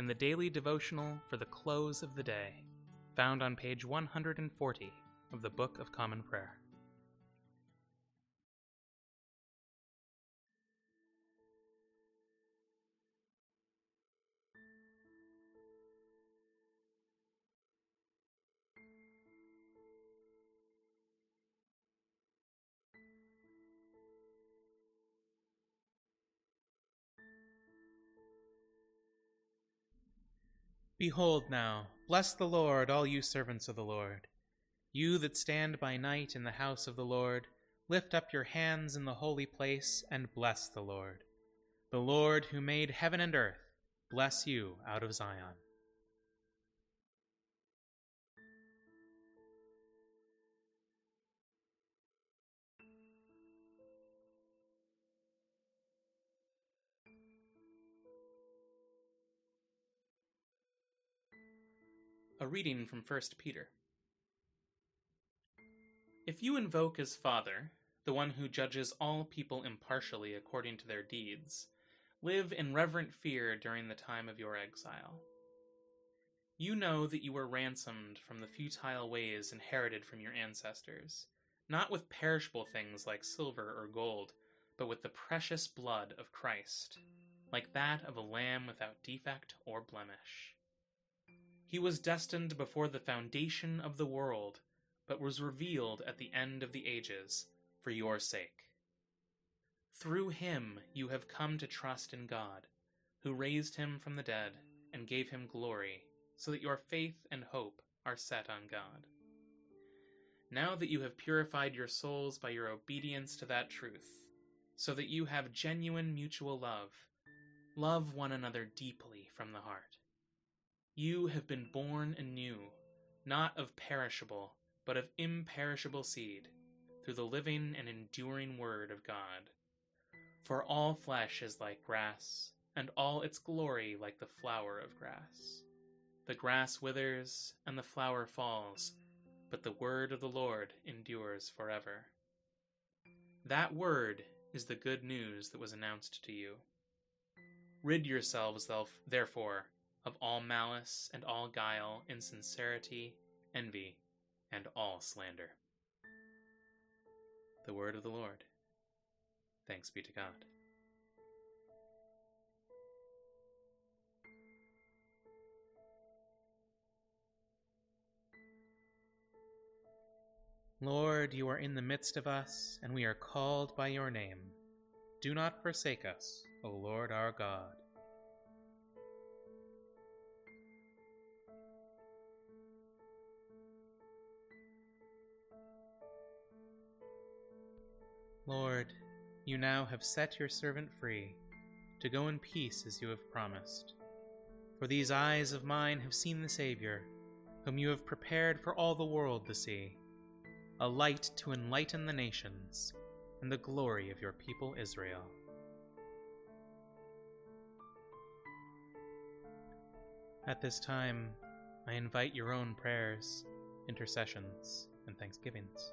in the daily devotional for the close of the day, found on page 140 of the Book of Common Prayer. Behold now, bless the Lord, all you servants of the Lord. You that stand by night in the house of the Lord, lift up your hands in the holy place and bless the Lord. The Lord who made heaven and earth, bless you out of Zion. A reading from 1 Peter. If you invoke as Father, the one who judges all people impartially according to their deeds, live in reverent fear during the time of your exile. You know that you were ransomed from the futile ways inherited from your ancestors, not with perishable things like silver or gold, but with the precious blood of Christ, like that of a lamb without defect or blemish. He was destined before the foundation of the world, but was revealed at the end of the ages for your sake. Through him you have come to trust in God, who raised him from the dead and gave him glory, so that your faith and hope are set on God. Now that you have purified your souls by your obedience to that truth, so that you have genuine mutual love, love one another deeply from the heart. You have been born anew, not of perishable, but of imperishable seed, through the living and enduring Word of God. For all flesh is like grass, and all its glory like the flower of grass. The grass withers, and the flower falls, but the word of the Lord endures forever. That word is the good news that was announced to you. Rid yourselves, therefore, of all malice and all guile, insincerity, envy, and all slander. The word of the Lord. Thanks be to God. Lord, you are in the midst of us, and we are called by your name. Do not forsake us, O Lord our God. Lord, you now have set your servant free to go in peace as you have promised. For these eyes of mine have seen the Savior, whom you have prepared for all the world to see, a light to enlighten the nations, and the glory of your people Israel. At this time, I invite your own prayers, intercessions, and thanksgivings.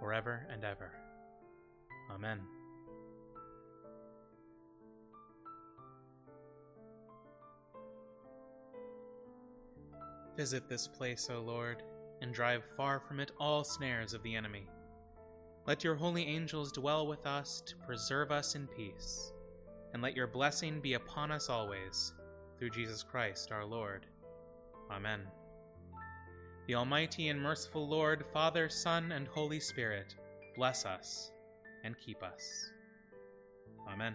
forever and ever. Amen. Visit this place, O Lord, and drive far from it all snares of the enemy. Let your holy angels dwell with us to preserve us in peace, and let your blessing be upon us always, through Jesus Christ our Lord. Amen. The Almighty and merciful Lord, Father, Son, and Holy Spirit, bless us and keep us. Amen.